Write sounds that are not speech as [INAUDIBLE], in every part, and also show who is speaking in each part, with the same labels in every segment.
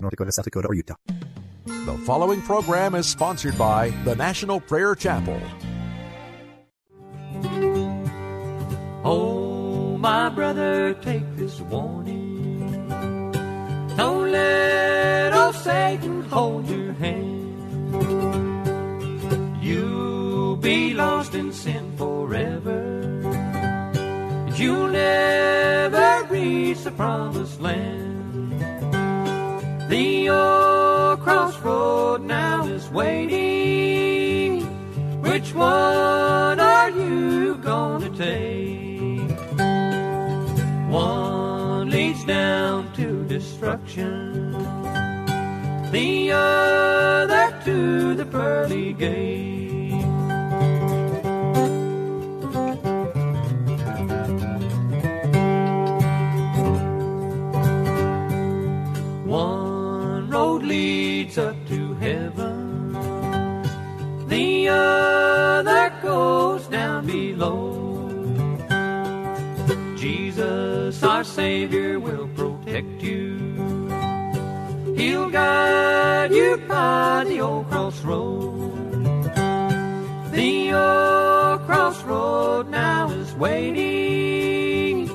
Speaker 1: North Dakota, South Dakota, or Utah.
Speaker 2: The following program is sponsored by the National Prayer Chapel.
Speaker 3: Oh, my brother, take this warning. Don't let old Satan hold your hand. You'll be lost in sin forever. You'll never reach the promised land. The old crossroad now is waiting. Which one are you gonna take? One leads down to destruction, the other to the pearly gate. Road leads up to heaven, the other goes down below. Jesus, our Savior, will protect you. He'll guide you by the old crossroad. The old crossroad now is waiting.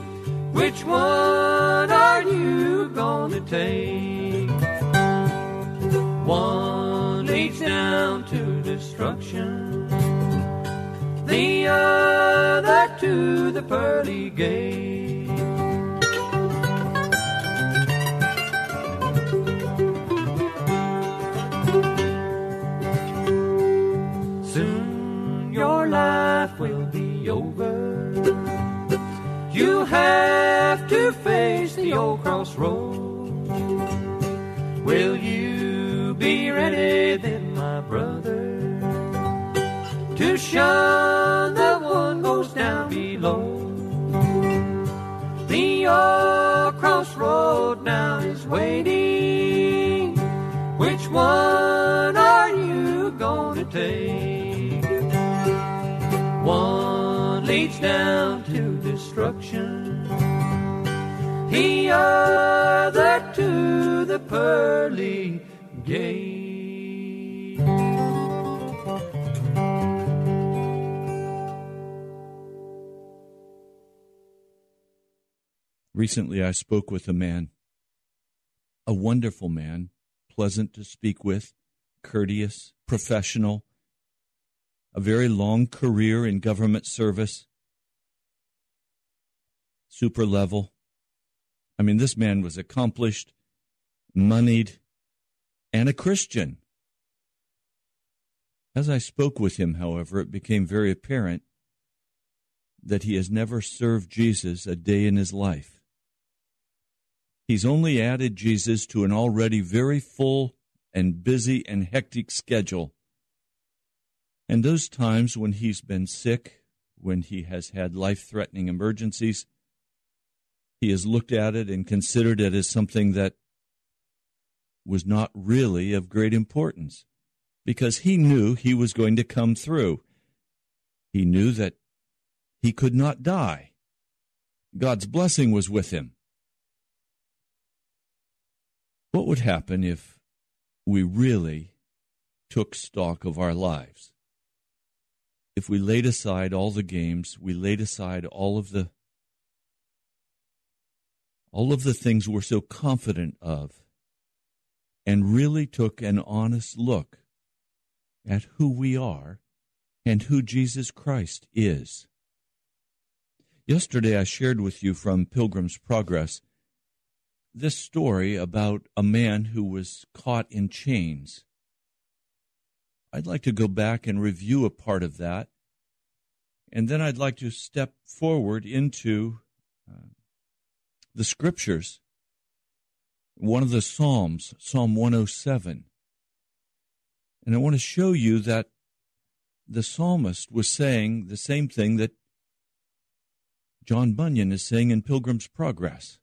Speaker 3: Which one are you gonna take? One leads down to destruction, the other to the pearly gate. Soon your life will be over. You have to face the old crossroad. Shun the one goes down below? The old crossroad now is waiting. Which one are you gonna take? One leads down to destruction, the other to the pearly gate.
Speaker 4: Recently, I spoke with a man, a wonderful man, pleasant to speak with, courteous, professional, a very long career in government service, super level. I mean, this man was accomplished, moneyed, and a Christian. As I spoke with him, however, it became very apparent that he has never served Jesus a day in his life. He's only added Jesus to an already very full and busy and hectic schedule. And those times when he's been sick, when he has had life threatening emergencies, he has looked at it and considered it as something that was not really of great importance because he knew he was going to come through. He knew that he could not die. God's blessing was with him. What would happen if we really took stock of our lives? If we laid aside all the games, we laid aside all of the all of the things we're so confident of and really took an honest look at who we are and who Jesus Christ is. Yesterday I shared with you from Pilgrim's Progress this story about a man who was caught in chains. I'd like to go back and review a part of that, and then I'd like to step forward into uh, the scriptures one of the Psalms, Psalm 107. And I want to show you that the psalmist was saying the same thing that John Bunyan is saying in Pilgrim's Progress.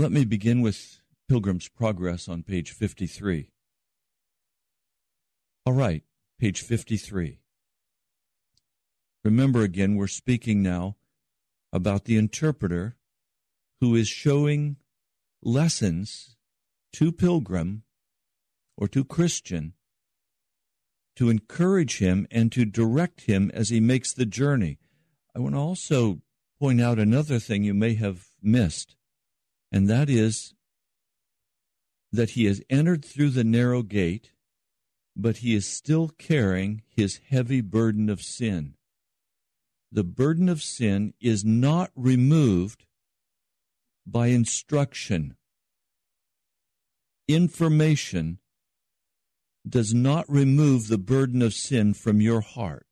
Speaker 4: Let me begin with Pilgrim's Progress on page 53. All right, page 53. Remember again, we're speaking now about the interpreter who is showing lessons to Pilgrim or to Christian to encourage him and to direct him as he makes the journey. I want to also point out another thing you may have missed, and that is that he has entered through the narrow gate, but he is still carrying his heavy burden of sin. The burden of sin is not removed by instruction. Information does not remove the burden of sin from your heart.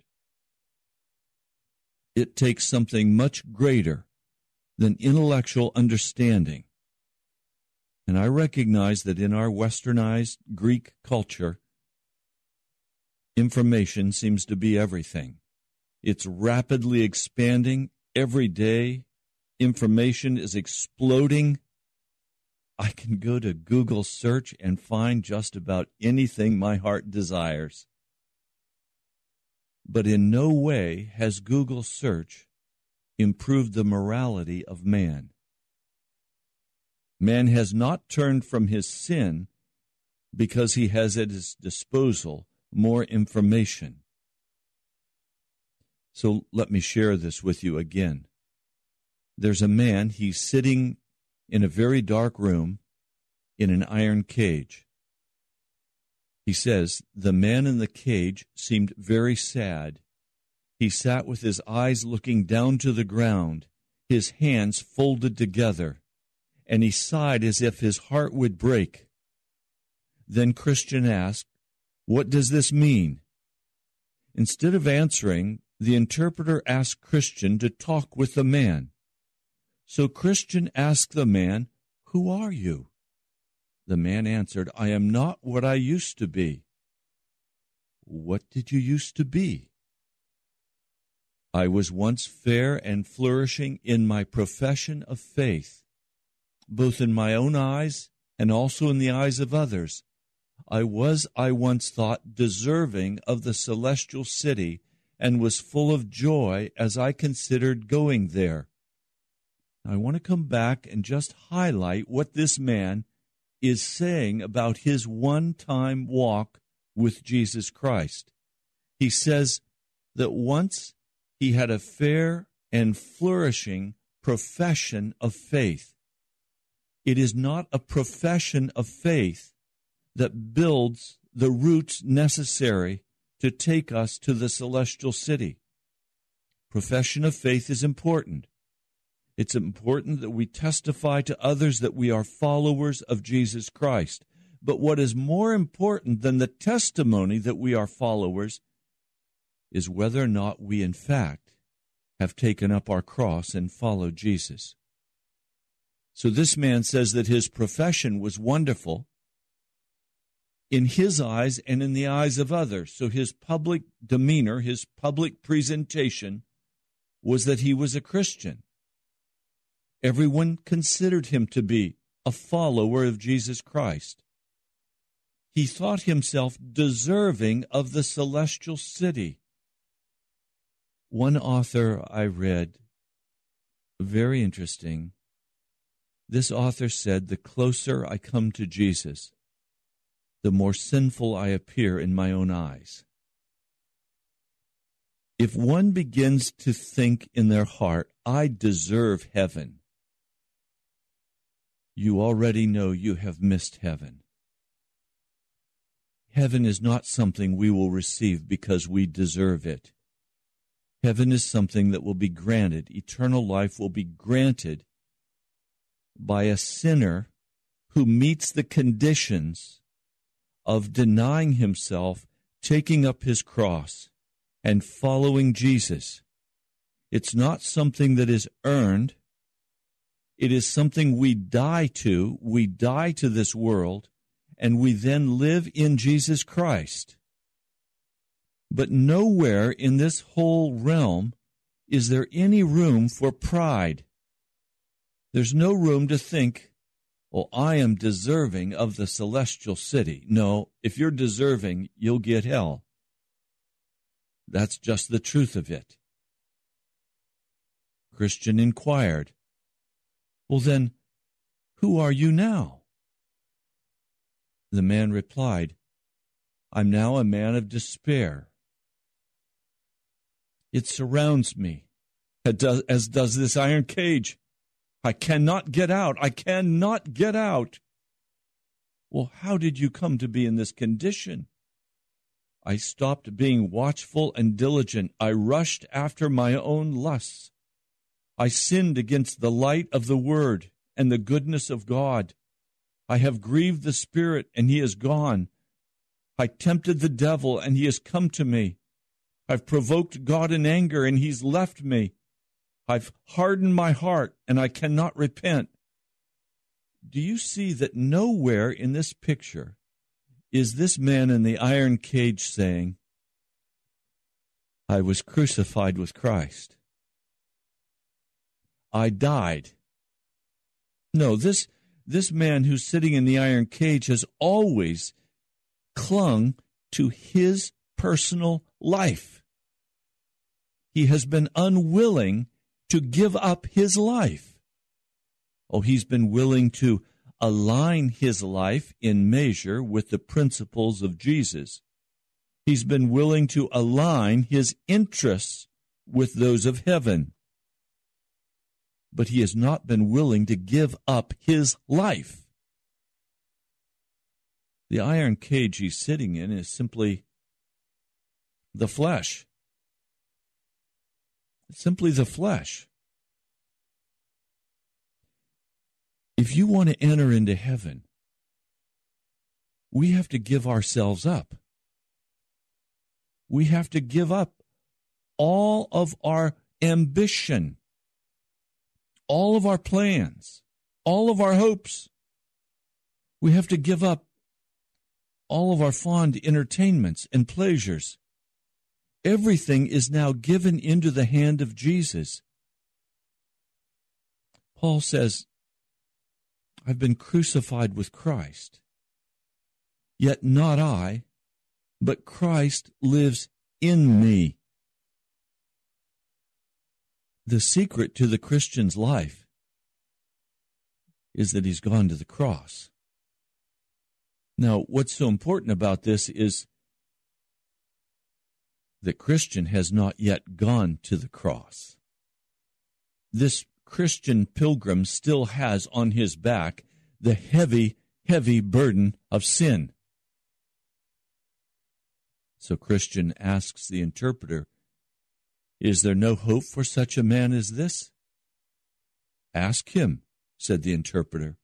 Speaker 4: It takes something much greater than intellectual understanding. And I recognize that in our westernized Greek culture, information seems to be everything. It's rapidly expanding every day. Information is exploding I can go to Google search and find just about anything my heart desires. But in no way has Google search improved the morality of man. Man has not turned from his sin because he has at his disposal more information. So let me share this with you again. There's a man, he's sitting in a very dark room in an iron cage. He says, The man in the cage seemed very sad. He sat with his eyes looking down to the ground, his hands folded together, and he sighed as if his heart would break. Then Christian asked, What does this mean? Instead of answering, the interpreter asked Christian to talk with the man. So Christian asked the man, Who are you? The man answered, I am not what I used to be. What did you used to be? I was once fair and flourishing in my profession of faith, both in my own eyes and also in the eyes of others. I was, I once thought, deserving of the celestial city and was full of joy as I considered going there. I want to come back and just highlight what this man is saying about his one time walk with Jesus Christ. He says that once he had a fair and flourishing profession of faith. It is not a profession of faith that builds the roots necessary to take us to the celestial city. Profession of faith is important. It's important that we testify to others that we are followers of Jesus Christ. But what is more important than the testimony that we are followers is whether or not we, in fact, have taken up our cross and followed Jesus. So this man says that his profession was wonderful in his eyes and in the eyes of others. So his public demeanor, his public presentation was that he was a Christian. Everyone considered him to be a follower of Jesus Christ. He thought himself deserving of the celestial city. One author I read, very interesting. This author said, The closer I come to Jesus, the more sinful I appear in my own eyes. If one begins to think in their heart, I deserve heaven, you already know you have missed heaven. Heaven is not something we will receive because we deserve it. Heaven is something that will be granted. Eternal life will be granted by a sinner who meets the conditions of denying himself, taking up his cross, and following Jesus. It's not something that is earned. It is something we die to. We die to this world, and we then live in Jesus Christ. But nowhere in this whole realm is there any room for pride. There's no room to think, well, I am deserving of the celestial city. No, if you're deserving, you'll get hell. That's just the truth of it. Christian inquired, Well, then, who are you now? The man replied, I'm now a man of despair. It surrounds me, as does this iron cage. I cannot get out. I cannot get out. Well, how did you come to be in this condition? I stopped being watchful and diligent. I rushed after my own lusts. I sinned against the light of the Word and the goodness of God. I have grieved the Spirit, and he is gone. I tempted the devil, and he has come to me. I've provoked God in anger, and he's left me. I've hardened my heart, and I cannot repent. Do you see that nowhere in this picture is this man in the iron cage saying, I was crucified with Christ? I died. No, this, this man who's sitting in the iron cage has always clung to his personal life. He has been unwilling to give up his life. Oh, he's been willing to align his life in measure with the principles of Jesus. He's been willing to align his interests with those of heaven. But he has not been willing to give up his life. The iron cage he's sitting in is simply the flesh. Simply the flesh. If you want to enter into heaven, we have to give ourselves up. We have to give up all of our ambition, all of our plans, all of our hopes. We have to give up all of our fond entertainments and pleasures. Everything is now given into the hand of Jesus. Paul says, I've been crucified with Christ. Yet not I, but Christ lives in me. The secret to the Christian's life is that he's gone to the cross. Now, what's so important about this is the Christian has not yet gone to the cross. This Christian pilgrim still has on his back the heavy, heavy burden of sin. So Christian asks the interpreter, Is there no hope for such a man as this? Ask him, said the interpreter.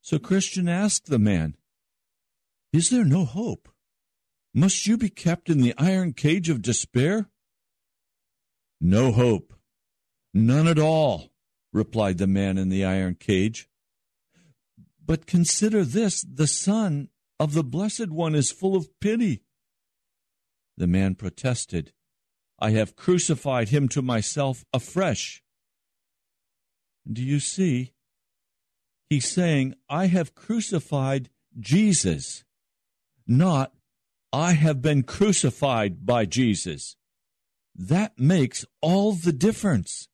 Speaker 4: So Christian asked the man, Is there no hope? Must you be kept in the iron cage of despair? No hope. None at all, replied the man in the iron cage. But consider this the Son of the Blessed One is full of pity. The man protested, I have crucified him to myself afresh. Do you see? He's saying, I have crucified Jesus, not I have been crucified by Jesus. That makes all the difference.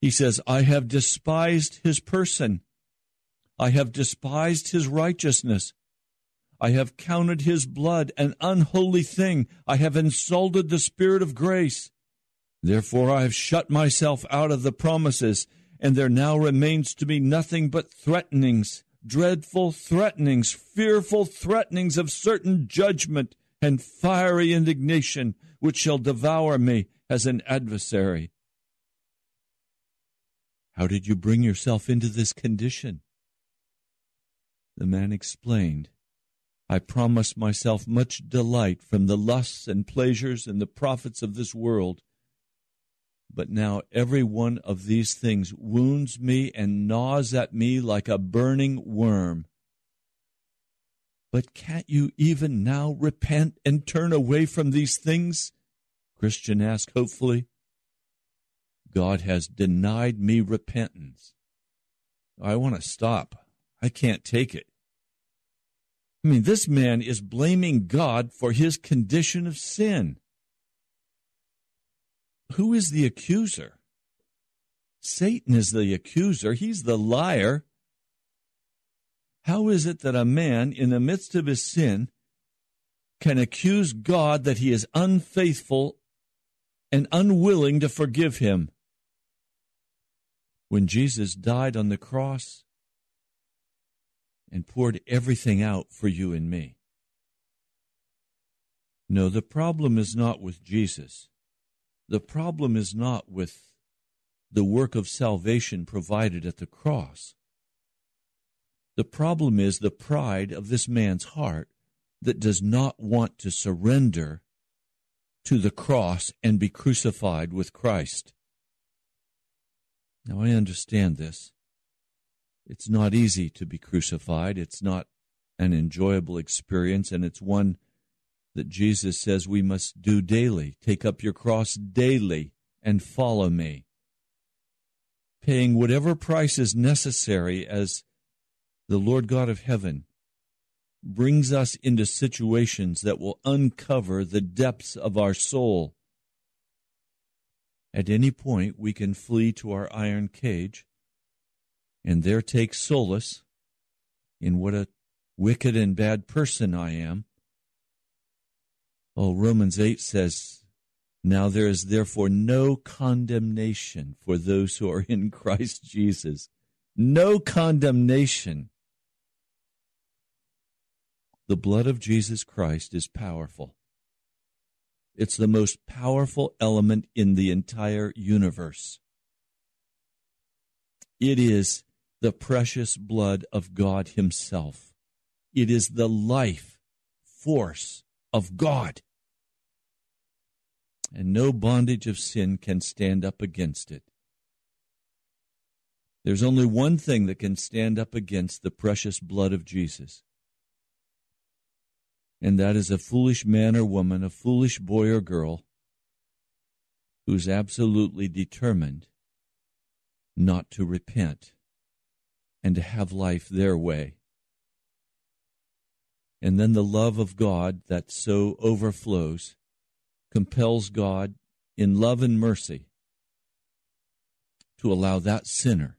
Speaker 4: He says, I have despised his person. I have despised his righteousness. I have counted his blood an unholy thing. I have insulted the Spirit of grace. Therefore I have shut myself out of the promises, and there now remains to me nothing but threatenings dreadful threatenings, fearful threatenings of certain judgment and fiery indignation, which shall devour me as an adversary. How did you bring yourself into this condition? The man explained, I promised myself much delight from the lusts and pleasures and the profits of this world. But now every one of these things wounds me and gnaws at me like a burning worm. But can't you even now repent and turn away from these things? Christian asked hopefully. God has denied me repentance. I want to stop. I can't take it. I mean, this man is blaming God for his condition of sin. Who is the accuser? Satan is the accuser. He's the liar. How is it that a man in the midst of his sin can accuse God that he is unfaithful and unwilling to forgive him? When Jesus died on the cross and poured everything out for you and me. No, the problem is not with Jesus. The problem is not with the work of salvation provided at the cross. The problem is the pride of this man's heart that does not want to surrender to the cross and be crucified with Christ. Now, I understand this. It's not easy to be crucified. It's not an enjoyable experience, and it's one that Jesus says we must do daily. Take up your cross daily and follow me. Paying whatever price is necessary as the Lord God of heaven brings us into situations that will uncover the depths of our soul. At any point, we can flee to our iron cage and there take solace in what a wicked and bad person I am Oh, Romans 8 says, Now there is therefore no condemnation for those who are in Christ Jesus. No condemnation. The blood of Jesus Christ is powerful. It's the most powerful element in the entire universe. It is the precious blood of God Himself. It is the life force of God. And no bondage of sin can stand up against it. There's only one thing that can stand up against the precious blood of Jesus. And that is a foolish man or woman, a foolish boy or girl who's absolutely determined not to repent and to have life their way. And then the love of God that so overflows compels God in love and mercy to allow that sinner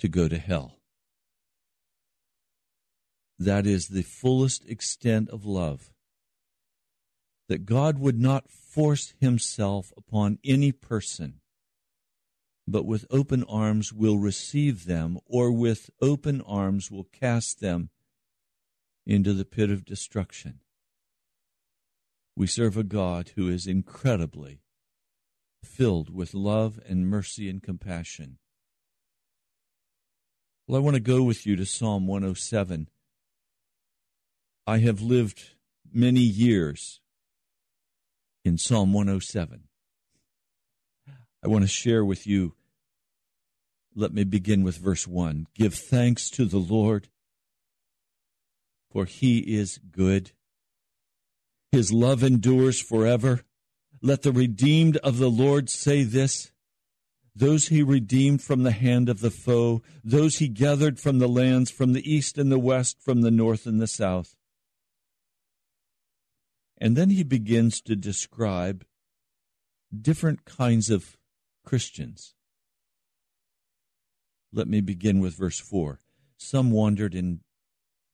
Speaker 4: to go to hell. That is the fullest extent of love. That God would not force himself upon any person, but with open arms will receive them, or with open arms will cast them into the pit of destruction. We serve a God who is incredibly filled with love and mercy and compassion. Well, I want to go with you to Psalm 107. I have lived many years in Psalm 107. I want to share with you. Let me begin with verse 1. Give thanks to the Lord for he is good. His love endures forever. Let the redeemed of the Lord say this those he redeemed from the hand of the foe, those he gathered from the lands, from the east and the west, from the north and the south. And then he begins to describe different kinds of Christians. Let me begin with verse 4. Some wandered in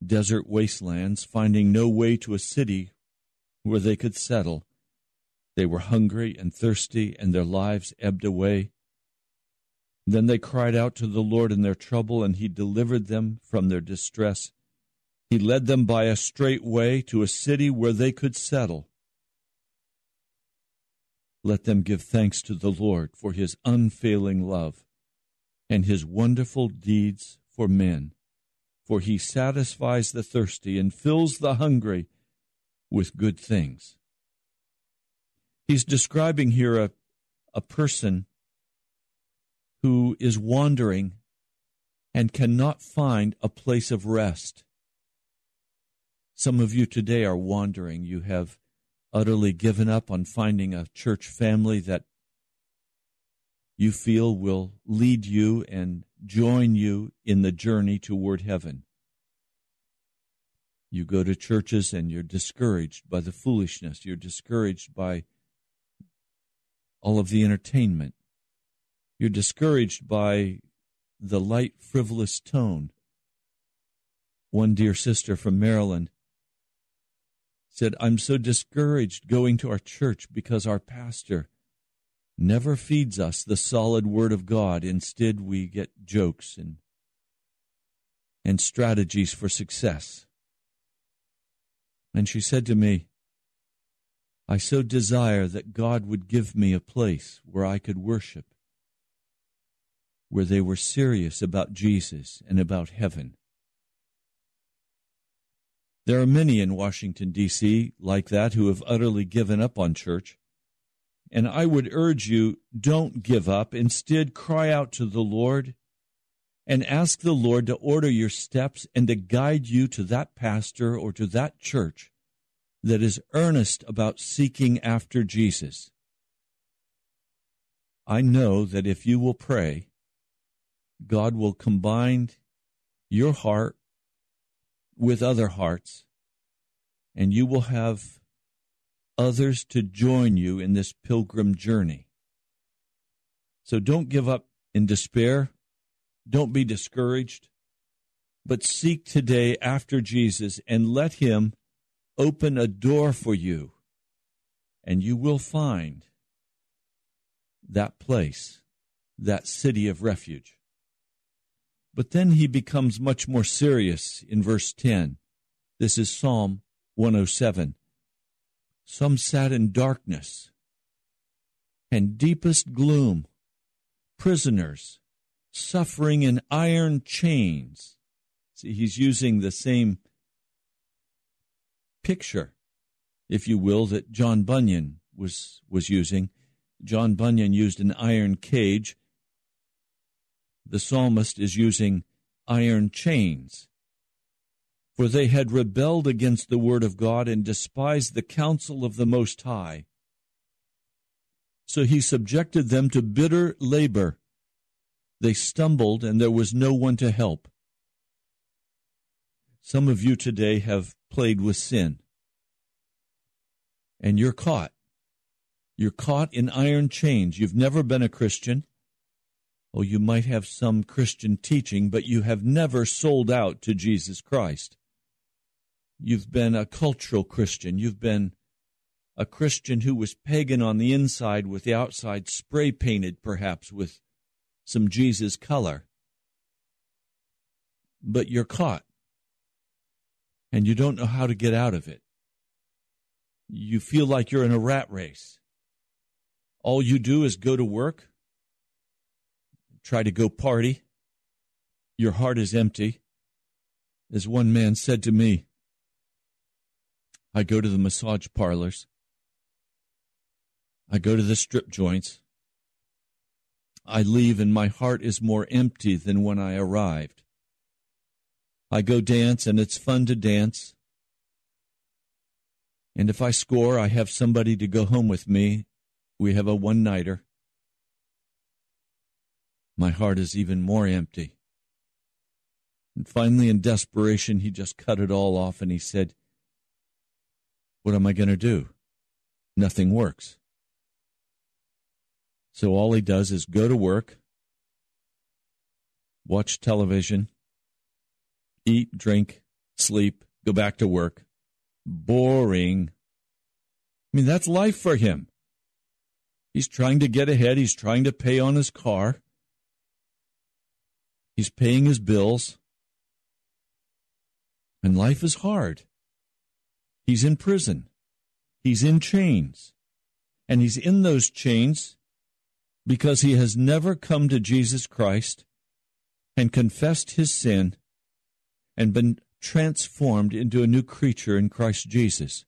Speaker 4: desert wastelands, finding no way to a city where they could settle. They were hungry and thirsty, and their lives ebbed away. Then they cried out to the Lord in their trouble, and He delivered them from their distress. He led them by a straight way to a city where they could settle. Let them give thanks to the Lord for His unfailing love and His wonderful deeds for men for he satisfies the thirsty and fills the hungry with good things. He's describing here a, a person who is wandering and cannot find a place of rest. Some of you today are wandering. You have utterly given up on finding a church family that you feel will lead you and join you in the journey toward heaven. You go to churches and you're discouraged by the foolishness. You're discouraged by all of the entertainment. You're discouraged by the light, frivolous tone. One dear sister from Maryland said, I'm so discouraged going to our church because our pastor never feeds us the solid word of God. Instead, we get jokes and, and strategies for success. And she said to me, I so desire that God would give me a place where I could worship, where they were serious about Jesus and about heaven. There are many in Washington, D.C., like that, who have utterly given up on church. And I would urge you don't give up. Instead, cry out to the Lord and ask the Lord to order your steps and to guide you to that pastor or to that church that is earnest about seeking after Jesus. I know that if you will pray, God will combine your heart with other hearts, and you will have others to join you in this pilgrim journey. So don't give up in despair. Don't be discouraged, but seek today after Jesus and let Him open a door for you, and you will find that place, that city of refuge. But then he becomes much more serious in verse 10. This is Psalm 107. Some sat in darkness and deepest gloom, prisoners suffering in iron chains. See, he's using the same picture, if you will, that John Bunyan was, was using. John Bunyan used an iron cage the psalmist is using iron chains. For they had rebelled against the word of God and despised the counsel of the Most High. So he subjected them to bitter labor. They stumbled, and there was no one to help. Some of you today have played with sin, and you're caught. You're caught in iron chains. You've never been a Christian. Oh, you might have some Christian teaching, but you have never sold out to Jesus Christ. You've been a cultural Christian. You've been a Christian who was pagan on the inside with the outside spray painted, perhaps, with some Jesus color. But you're caught. And you don't know how to get out of it. You feel like you're in a rat race. All you do is go to work, try to go party. Your heart is empty. As one man said to me, I go to the massage parlors. I go to the strip joints. I leave and my heart is more empty than when I arrived. I go dance and it's fun to dance. And if I score, I have somebody to go home with me. We have a one nighter my heart is even more empty. And finally, in desperation, he just cut it all off and he said, What am I going to do? Nothing works. So all he does is go to work, watch television, eat, drink, sleep, go back to work. Boring. I mean, that's life for him. He's trying to get ahead. He's trying to pay on his car. He's paying his bills. And life is hard. He's in prison. He's in chains. And he's in those chains because he has never come to Jesus Christ and confessed his sin and been transformed into a new creature in Christ Jesus.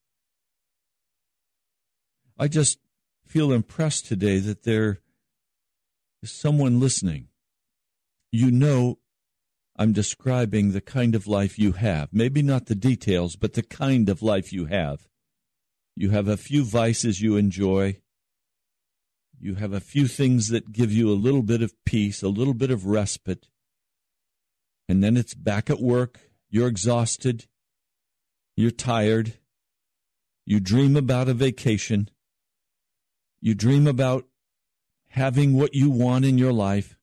Speaker 4: I just feel impressed today that there is someone listening. You know, I'm describing the kind of life you have. Maybe not the details, but the kind of life you have. You have a few vices you enjoy. You have a few things that give you a little bit of peace, a little bit of respite. And then it's back at work. You're exhausted. You're tired. You dream about a vacation. You dream about having what you want in your life,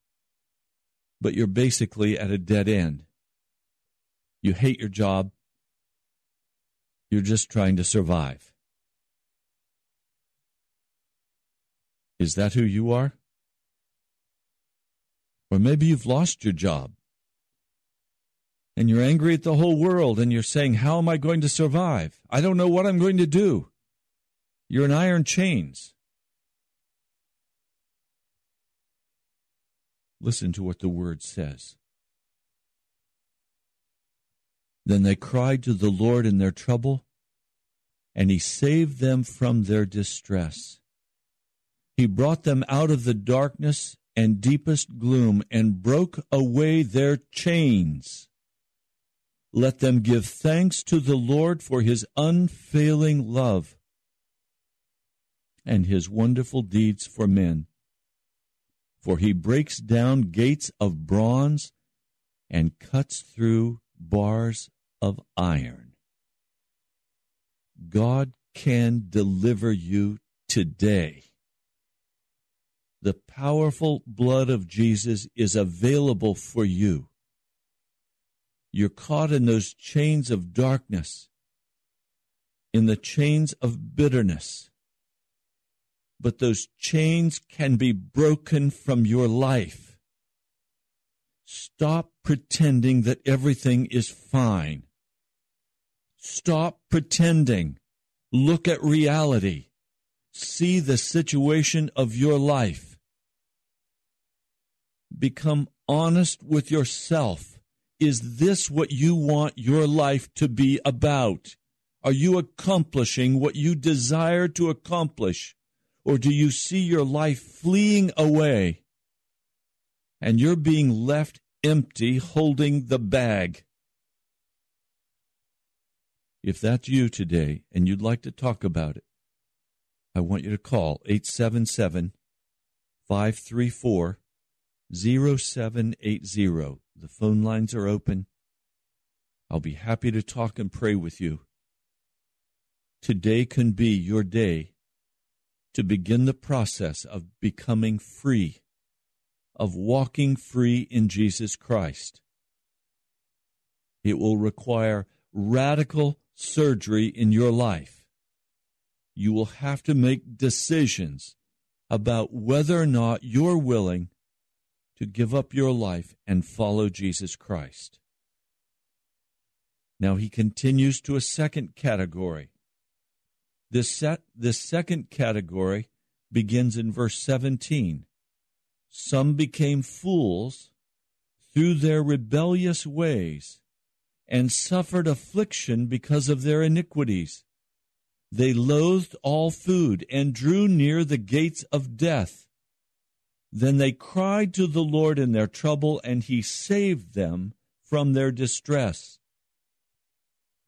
Speaker 4: but you're basically at a dead end. You hate your job. You're just trying to survive. Is that who you are? Or maybe you've lost your job and you're angry at the whole world and you're saying, How am I going to survive? I don't know what I'm going to do. You're in iron chains. Listen to what the word says. Then they cried to the Lord in their trouble, and he saved them from their distress. He brought them out of the darkness and deepest gloom and broke away their chains. Let them give thanks to the Lord for his unfailing love and his wonderful deeds for men. For he breaks down gates of bronze and cuts through bars of iron. God can deliver you today. The powerful blood of Jesus is available for you. You're caught in those chains of darkness, in the chains of bitterness. But those chains can be broken from your life. Stop pretending that everything is fine. Stop pretending. Look at reality. See the situation of your life. Become honest with yourself is this what you want your life to be about? Are you accomplishing what you desire to accomplish? Or do you see your life fleeing away and you're being left empty holding the bag? If that's you today and you'd like to talk about it, I want you to call 877 534 0780. The phone lines are open. I'll be happy to talk and pray with you. Today can be your day to begin the process of becoming free, of walking free in Jesus Christ. It will require radical surgery in your life. You will have to make decisions about whether or not you're willing to give up your life and follow Jesus Christ. Now he continues to a second category. This, set, this second category begins in verse 17. Some became fools through their rebellious ways and suffered affliction because of their iniquities. They loathed all food and drew near the gates of death. Then they cried to the Lord in their trouble, and he saved them from their distress.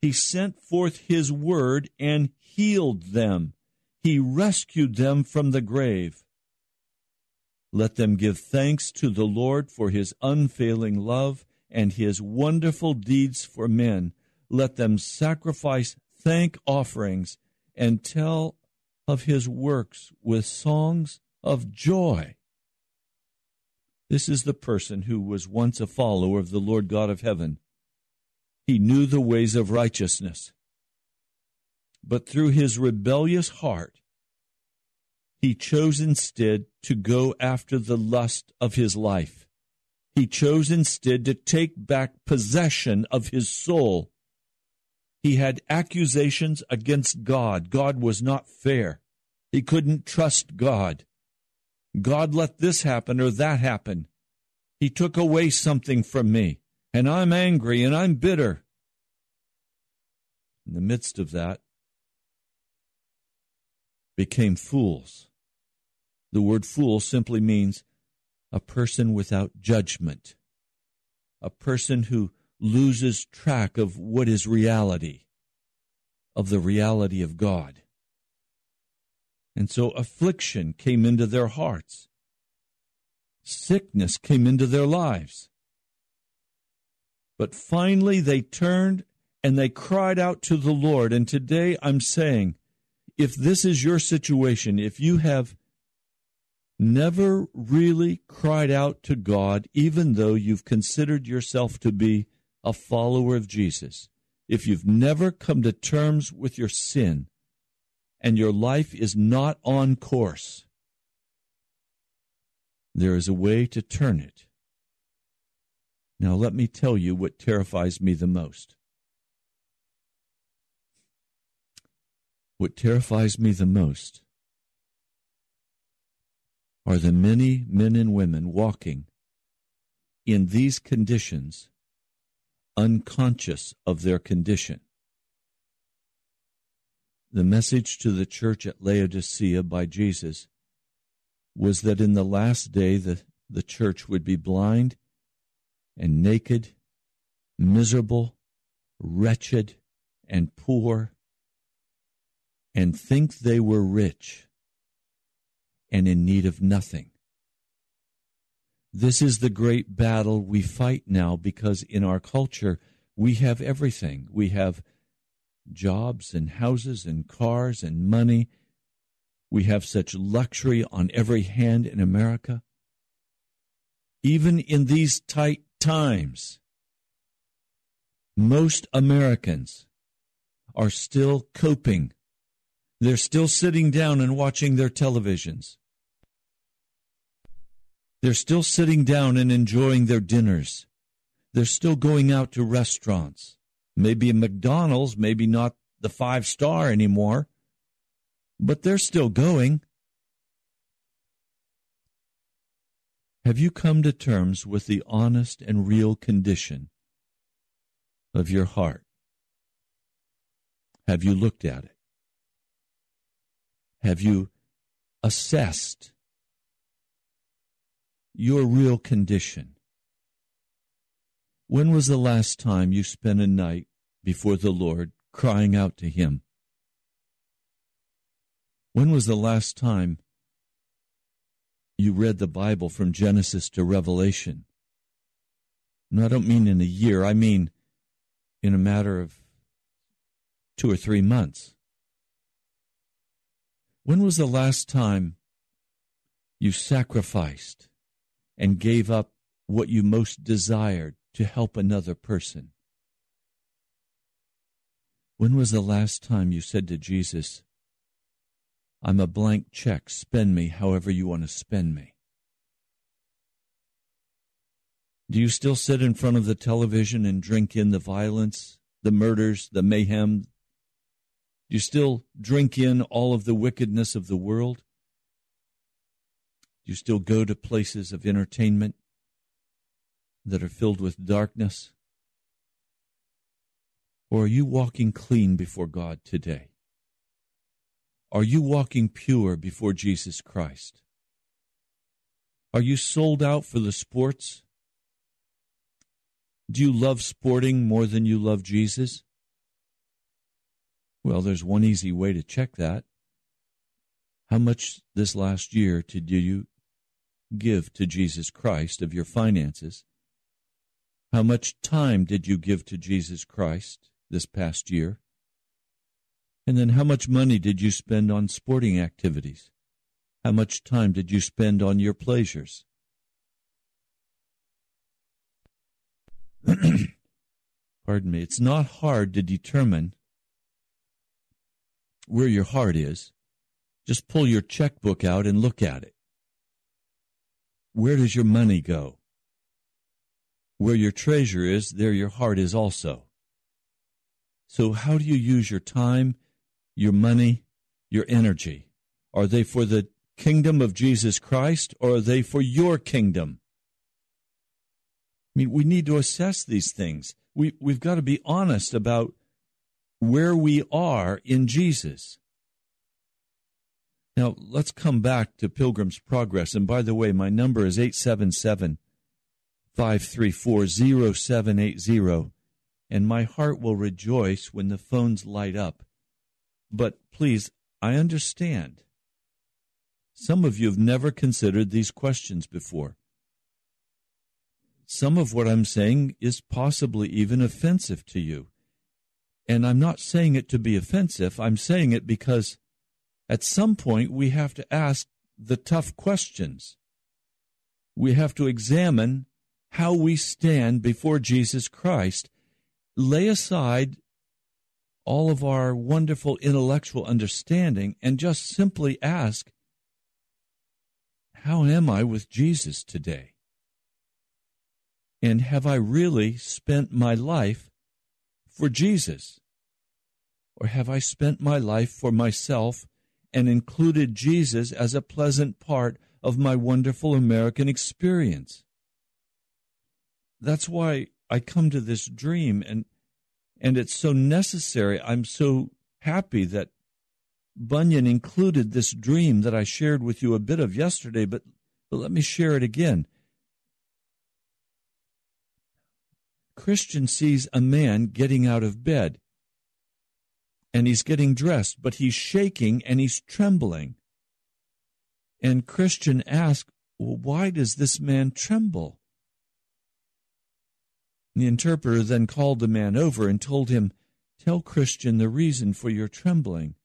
Speaker 4: He sent forth his word and healed them. He rescued them from the grave. Let them give thanks to the Lord for his unfailing love and his wonderful deeds for men. Let them sacrifice thank offerings and tell of his works with songs of joy. This is the person who was once a follower of the Lord God of heaven. He knew the ways of righteousness. But through his rebellious heart, he chose instead to go after the lust of his life. He chose instead to take back possession of his soul. He had accusations against God. God was not fair. He couldn't trust God. God let this happen or that happen. He took away something from me, and I'm angry and I'm bitter. In the midst of that, became fools. The word fool simply means a person without judgment, a person who loses track of what is reality, of the reality of God. And so affliction came into their hearts, sickness came into their lives. But finally, they turned and they cried out to the Lord. And today I'm saying, if this is your situation, if you have never really cried out to God, even though you've considered yourself to be a follower of Jesus, if you've never come to terms with your sin and your life is not on course, there is a way to turn it. Now, let me tell you what terrifies me the most. What terrifies me the most are the many men and women walking in these conditions unconscious of their condition. The message to the church at Laodicea by Jesus was that in the last day the, the church would be blind and naked, miserable, wretched, and poor, and think they were rich and in need of nothing. This is the great battle we fight now because in our culture we have everything. We have jobs and houses and cars and money. We have such luxury on every hand in America. Even in these tight times, most Americans are still coping. They're still sitting down and watching their televisions. They're still sitting down and enjoying their dinners. They're still going out to restaurants. Maybe a McDonald's, maybe not the five star anymore, but they're still going. Have you come to terms with the honest and real condition of your heart? Have you looked at it? Have you assessed your real condition. When was the last time you spent a night before the Lord crying out to Him? When was the last time you read the Bible from Genesis to Revelation? No, I don't mean in a year, I mean in a matter of two or three months. When was the last time you sacrificed and gave up what you most desired to help another person? When was the last time you said to Jesus, I'm a blank check, spend me however you want to spend me? Do you still sit in front of the television and drink in the violence, the murders, the mayhem? Do you still drink in all of the wickedness of the world? Do you still go to places of entertainment that are filled with darkness? Or are you walking clean before God today? Are you walking pure before Jesus Christ? Are you sold out for the sports? Do you love sporting more than you love Jesus? Well, there's one easy way to check that. How much this last year did you give to Jesus Christ of your finances? How much time did you give to Jesus Christ this past year? And then how much money did you spend on sporting activities? How much time did you spend on your pleasures? [CLEARS THROAT] Pardon me. It's not hard to determine where your heart is. Just pull your checkbook out and look at it. Where does your money go? Where your treasure is, there your heart is also. So, how do you use your time, your money, your energy? Are they for the kingdom of Jesus Christ or are they for your kingdom? I mean, we need to assess these things. We, we've got to be honest about where we are in Jesus. Now, let's come back to Pilgrim's Progress. And by the way, my number is 877 534 0780, and my heart will rejoice when the phones light up. But please, I understand. Some of you have never considered these questions before. Some of what I'm saying is possibly even offensive to you. And I'm not saying it to be offensive, I'm saying it because at some point we have to ask the tough questions. We have to examine how we stand before Jesus Christ, lay aside all of our wonderful intellectual understanding, and just simply ask, How am I with Jesus today? And have I really spent my life for Jesus? Or have I spent my life for myself and included Jesus as a pleasant part of my wonderful American experience? That's why I come to this dream and and it's so necessary. I'm so happy that Bunyan included this dream that I shared with you a bit of yesterday, but, but let me share it again. Christian sees a man getting out of bed and he's getting dressed, but he's shaking and he's trembling. And Christian asks, well, Why does this man tremble? The interpreter then called the man over and told him, Tell Christian the reason for your trembling.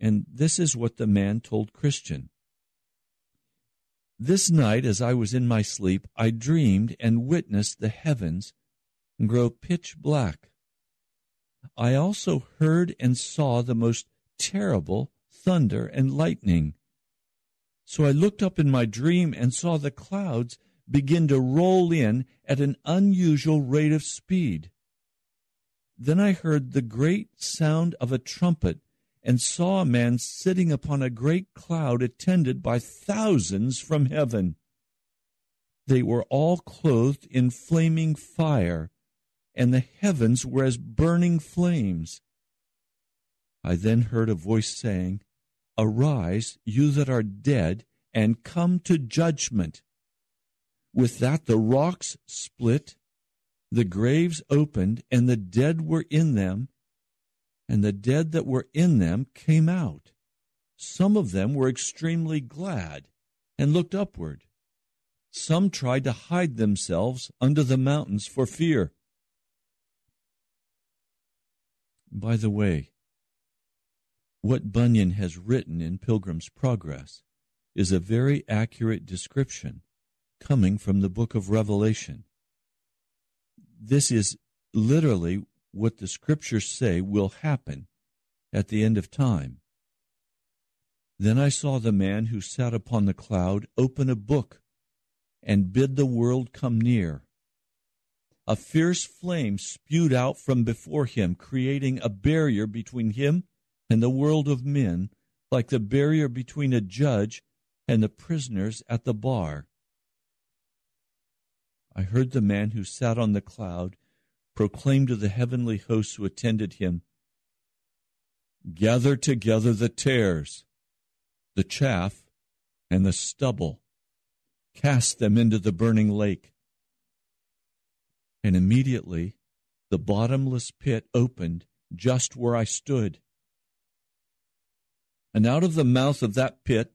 Speaker 4: And this is what the man told Christian. This night, as I was in my sleep, I dreamed and witnessed the heavens grow pitch black. I also heard and saw the most terrible thunder and lightning. So I looked up in my dream and saw the clouds begin to roll in at an unusual rate of speed. Then I heard the great sound of a trumpet and saw a man sitting upon a great cloud attended by thousands from heaven. They were all clothed in flaming fire and the heavens were as burning flames. I then heard a voice saying, Arise, you that are dead, and come to judgment. With that the rocks split, the graves opened, and the dead were in them, and the dead that were in them came out. Some of them were extremely glad and looked upward. Some tried to hide themselves under the mountains for fear. By the way, what Bunyan has written in Pilgrim's Progress is a very accurate description coming from the book of Revelation. This is literally what the scriptures say will happen at the end of time. Then I saw the man who sat upon the cloud open a book and bid the world come near a fierce flame spewed out from before him, creating a barrier between him and the world of men, like the barrier between a judge and the prisoners at the bar. I heard the man who sat on the cloud proclaim to the heavenly hosts who attended him Gather together the tares, the chaff, and the stubble, cast them into the burning lake and immediately the bottomless pit opened just where I stood. And out of the mouth of that pit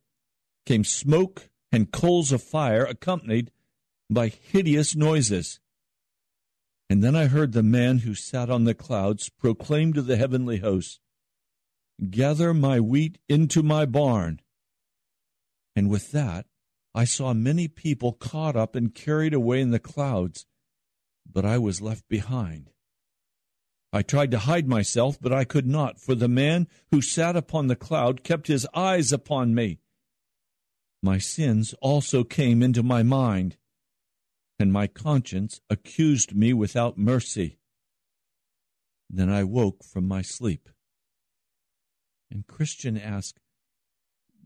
Speaker 4: came smoke and coals of fire, accompanied by hideous noises. And then I heard the man who sat on the clouds proclaim to the heavenly host, Gather my wheat into my barn. And with that, I saw many people caught up and carried away in the clouds but I was left behind. I tried to hide myself, but I could not, for the man who sat upon the cloud kept his eyes upon me. My sins also came into my mind, and my conscience accused me without mercy. Then I woke from my sleep. And Christian asked,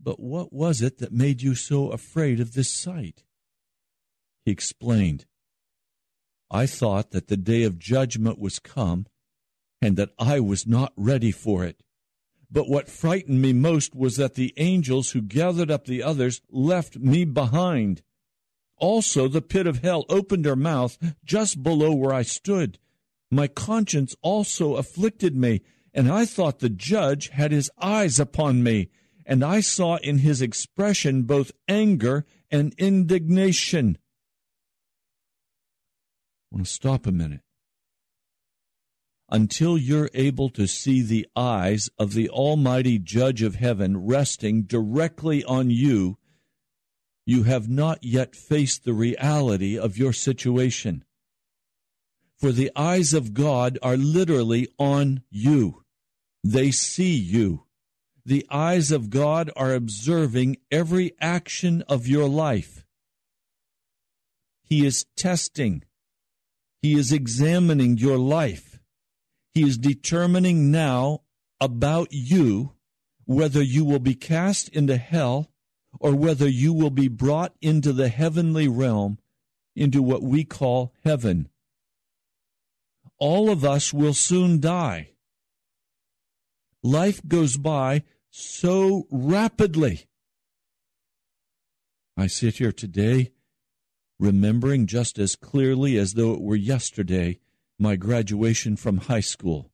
Speaker 4: But what was it that made you so afraid of this sight? He explained, I thought that the day of judgment was come and that I was not ready for it. But what frightened me most was that the angels who gathered up the others left me behind. Also, the pit of hell opened her mouth just below where I stood. My conscience also afflicted me, and I thought the judge had his eyes upon me, and I saw in his expression both anger and indignation. I want to stop a minute. Until you're able to see the eyes of the Almighty Judge of heaven resting directly on you, you have not yet faced the reality of your situation. For the eyes of God are literally on you. They see you. The eyes of God are observing every action of your life. He is testing. He is examining your life. He is determining now about you whether you will be cast into hell or whether you will be brought into the heavenly realm, into what we call heaven. All of us will soon die. Life goes by so rapidly. I sit here today remembering just as clearly as though it were yesterday my graduation from high school.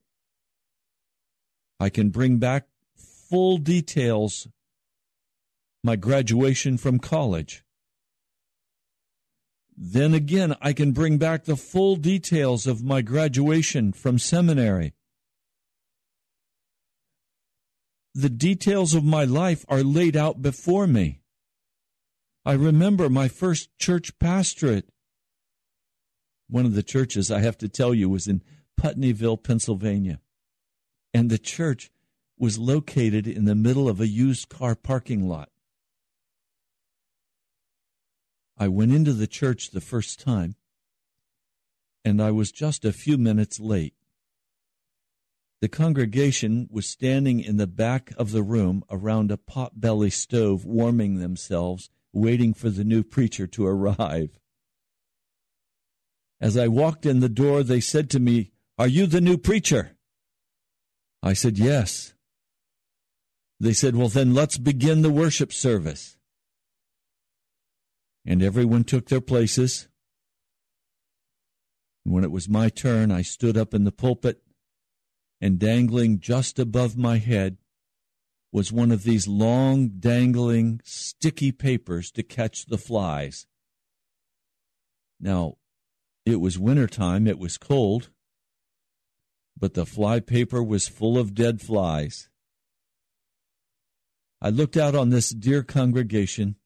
Speaker 4: I can bring back full details my graduation from college. Then again, I can bring back the full details of my graduation from seminary. The details of my life are laid out before me. I remember my first church pastorate. One of the churches, I have to tell you, was in Putneyville, Pennsylvania. And the church was located in the middle of a used car parking lot. I went into the church the first time, and I was just a few minutes late. The congregation was standing in the back of the room around a pot-belly stove, warming themselves, waiting for the new preacher to arrive. As I walked in the door, they said to me, Are you the new preacher? I said, Yes. They said, Well, then let's begin the worship service. And everyone took their places. And when it was my turn, I stood up in the pulpit and dangling just above my head was one of these long, dangling, sticky papers to catch the flies. Now, it was winter time, it was cold, but the fly paper was full of dead flies. I looked out on this dear congregation.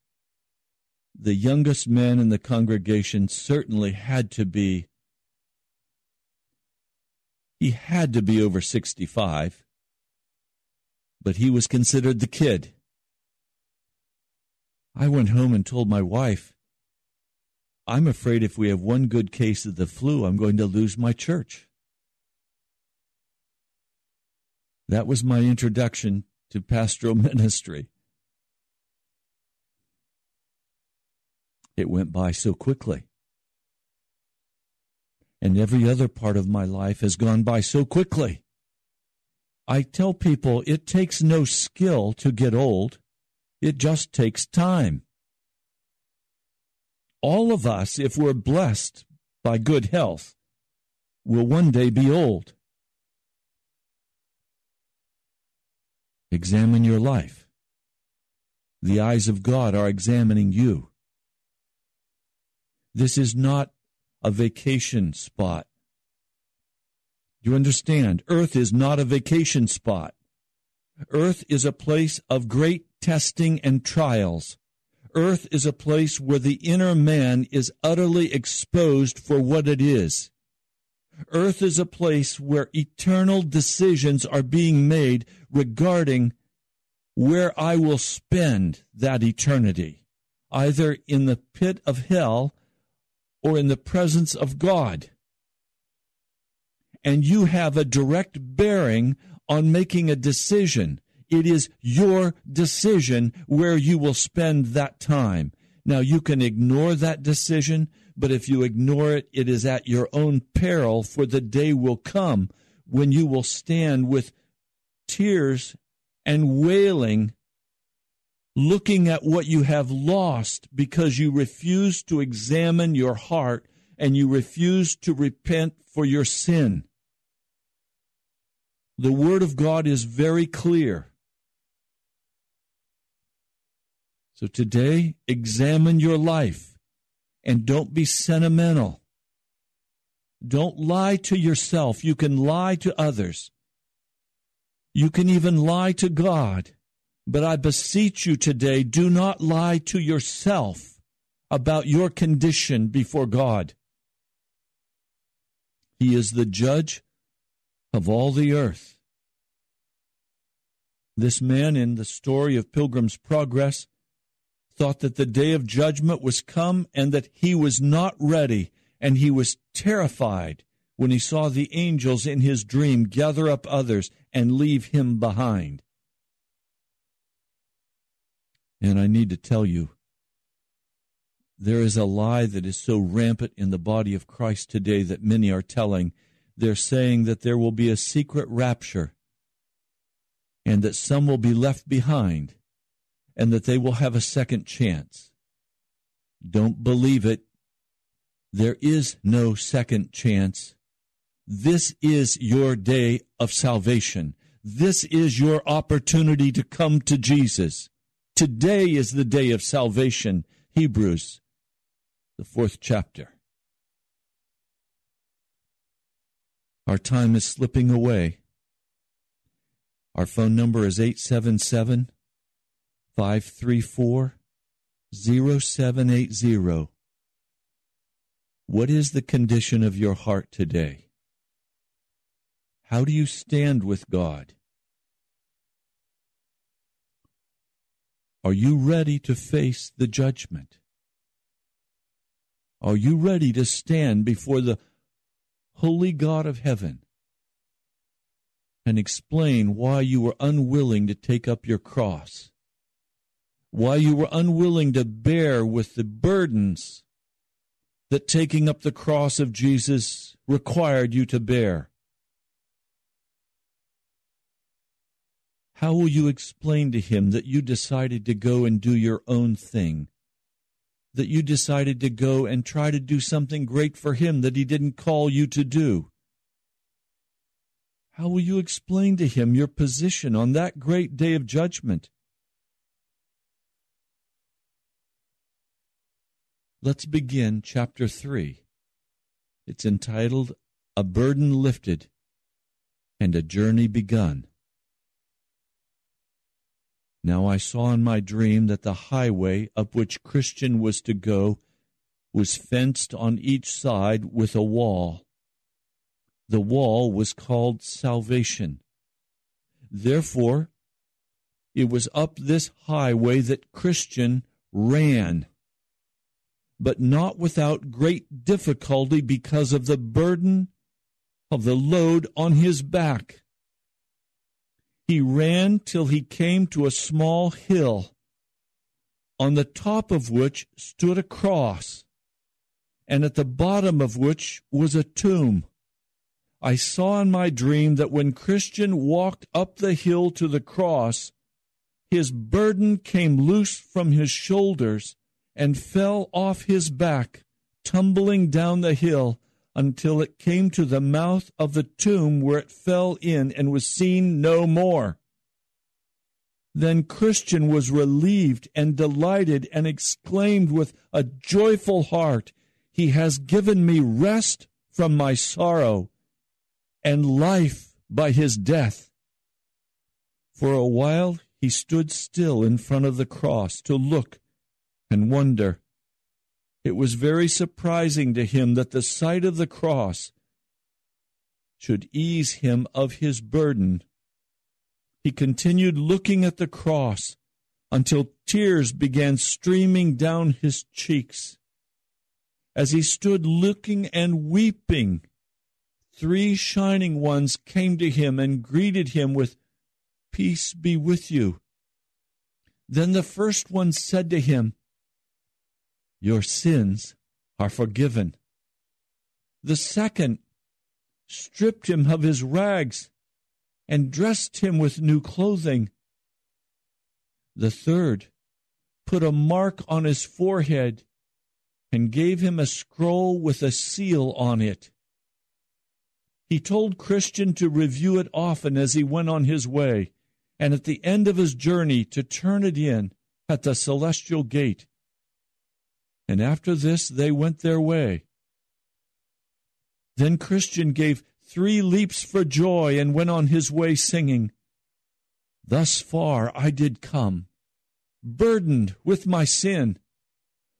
Speaker 4: The youngest man in the congregation certainly had to be he had to be over 65, but he was considered the kid. I went home and told my wife, I'm afraid if we have one good case of the flu, I'm going to lose my church. That was my introduction to pastoral [LAUGHS] ministry. It went by so quickly and every other part of my life has gone by so quickly. I tell people it takes no skill to get old, it just takes time. All of us, if we're blessed by good health, will one day be old. Examine your life. The eyes of God are examining you. This is not a vacation spot. You understand? Earth is not a vacation spot. Earth is a place of great testing and trials. Earth is a place where the inner man is utterly exposed for what it is. Earth is a place where eternal decisions are being made regarding where I will spend that eternity, either in the pit of hell or in the presence of God. And you have a direct bearing on making a decision. It is your decision where you will spend that time. Now, you can ignore that decision, but if you ignore it, it is at your own peril, for the day will come when you will stand with tears and wailing, looking at what you have lost because you refuse to examine your heart and you refuse to repent for your sin. The Word of God is very clear. So today, examine your life and don't be sentimental. Don't lie to yourself. You can lie to others. You can even lie to God. But I beseech you today, do not lie to yourself about your condition before God. He is the judge of all the earth. This man in the story of Pilgrim's Progress thought that the day of judgment was come and that he was not ready, and he was terrified when he saw the angels in his dream gather up others and leave him behind. And I need to tell you, there is a lie that is so rampant in the body of Christ today that many are telling. They're saying that there will be a secret rapture and that some will be left behind and that they will have a second chance. Don't believe it. There is no second chance. This is your day of salvation. This is your opportunity to come to Jesus. Today is the day of salvation. Hebrews, the fourth chapter. Our time is slipping away. Our phone number is 877 534 0780. What is the condition of your heart today? How do you stand with God? Are you ready to face the judgment? Are you ready to stand before the holy God of heaven and explain why you were unwilling to take up your cross? Why you were unwilling to bear with the burdens that taking up the cross of Jesus required you to bear? How will you explain to him that you decided to go and do your own thing? That you decided to go and try to do something great for him that he didn't call you to do? How will you explain to him your position on that great day of judgment? Let's begin chapter 3. It's entitled A Burden Lifted and a Journey Begun. Now I saw in my dream that the highway up which Christian was to go was fenced on each side with a wall. The wall was called salvation. Therefore, it was up this highway that Christian ran but not without great difficulty because of the burden of the load on his back. He ran till he came to a small hill, on the top of which stood a cross, and at the bottom of which was a tomb. I saw in my dream that when Christian walked up the hill to the cross, his burden came loose from his shoulders and fell off his back, tumbling down the hill until it came to the mouth of the tomb where it fell in and was seen no more. Then Christian was relieved and delighted and exclaimed with a joyful heart, He has given me rest from my sorrow and life by his death. For a while he stood still in front of the cross to look and wonder. It was very surprising to him that the sight of the cross should ease him of his burden. He continued looking at the cross until tears began streaming down his cheeks. As he stood looking and weeping, three shining ones came to him and greeted him with, Peace be with you. Then the first one said to him, your sins are forgiven. The second stripped him of his rags and dressed him with new clothing The third put a mark on his forehead and gave him a scroll with a seal on it. He told Christian to review it often as he went on his way, and at the end of his journey to turn it in at the celestial gate. And after this, they went their way. Then Christian gave three leaps for joy and went on his way singing, Thus far I did come, burdened with my sin,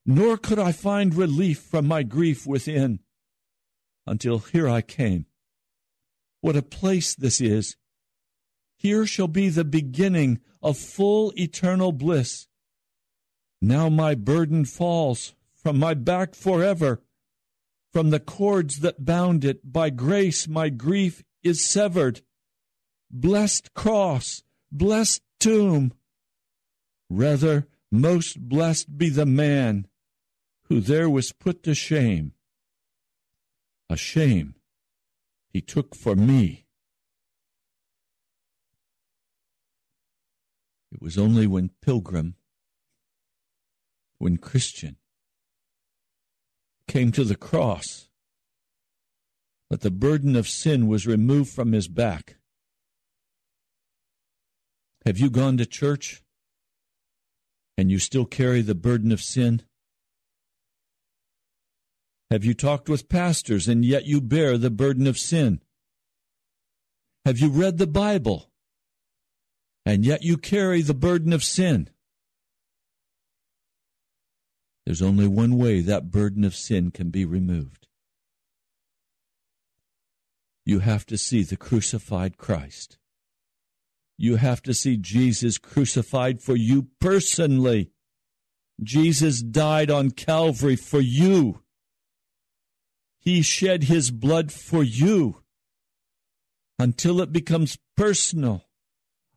Speaker 4: nor could I find relief from my grief within, until here I came. What a place this is! Here shall be the beginning of full eternal bliss. Now my burden falls from my back forever. From the cords that bound it, by grace my grief is severed. Blessed cross, blessed tomb. Rather, most blessed be the man who there was put to shame. A shame he took for me. It was only when Pilgrim, when Christian, came to the cross that the burden of sin was removed from his back. Have you gone to church and you still carry the burden of sin? Have you talked with pastors and yet you bear the burden of sin? Have you read the Bible and yet you carry the burden of sin? There's only one way that burden of sin can be removed. You have to see the crucified Christ. You have to see Jesus crucified for you personally. Jesus died on Calvary for you. He shed his blood for you until it becomes personal,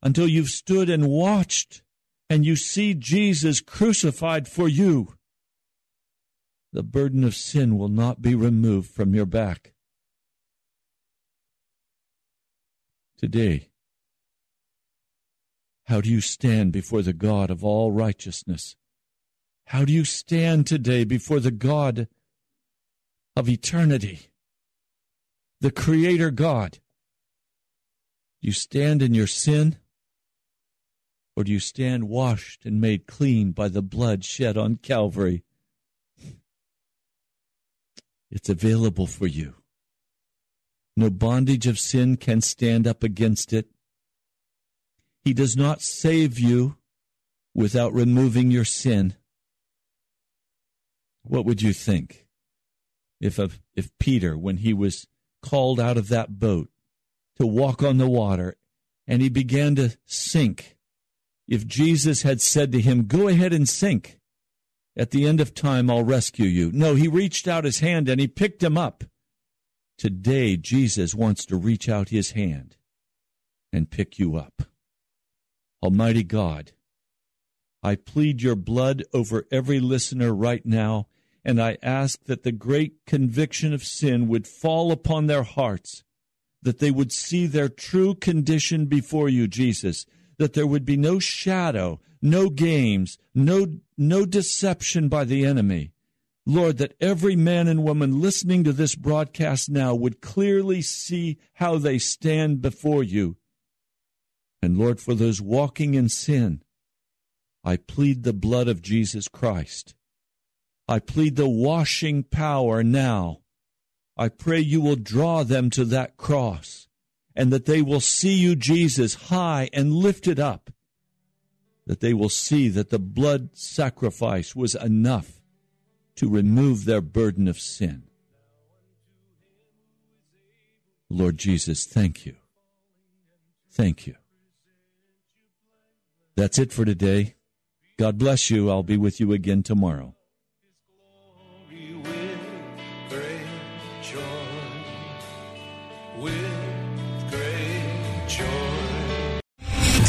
Speaker 4: until you've stood and watched and you see Jesus crucified for you. The burden of sin will not be removed from your back. Today, how do you stand before the God of all righteousness? How do you stand today before the God of eternity, the Creator God? Do you stand in your sin? Or do you stand washed and made clean by the blood shed on Calvary? It's available for you. No bondage of sin can stand up against it. He does not save you without removing your sin. What would you think if, if Peter, when he was called out of that boat to walk on the water and he began to sink, if Jesus had said to him, Go ahead and sink, at the end of time I'll rescue you? No, he reached out his hand and he picked him up. Today, Jesus wants to reach out his hand and pick you up. Almighty God, I plead your blood over every listener right now, and I ask that the great conviction of sin would fall upon their hearts, that they would see their true condition before you, Jesus, that there would be no shadow, no games, no, no deception by the enemy. Lord, that every man and woman listening to this broadcast now would clearly see how they stand before you and Lord, for those walking in sin, I plead the blood of Jesus Christ. I plead the washing power now. I pray you will draw them to that cross and that they will see you, Jesus, high and lifted up. That they will see that the blood sacrifice was enough to remove their burden of sin. Lord Jesus, thank you. Thank you. That's it for today. God bless you. I'll be with you again tomorrow.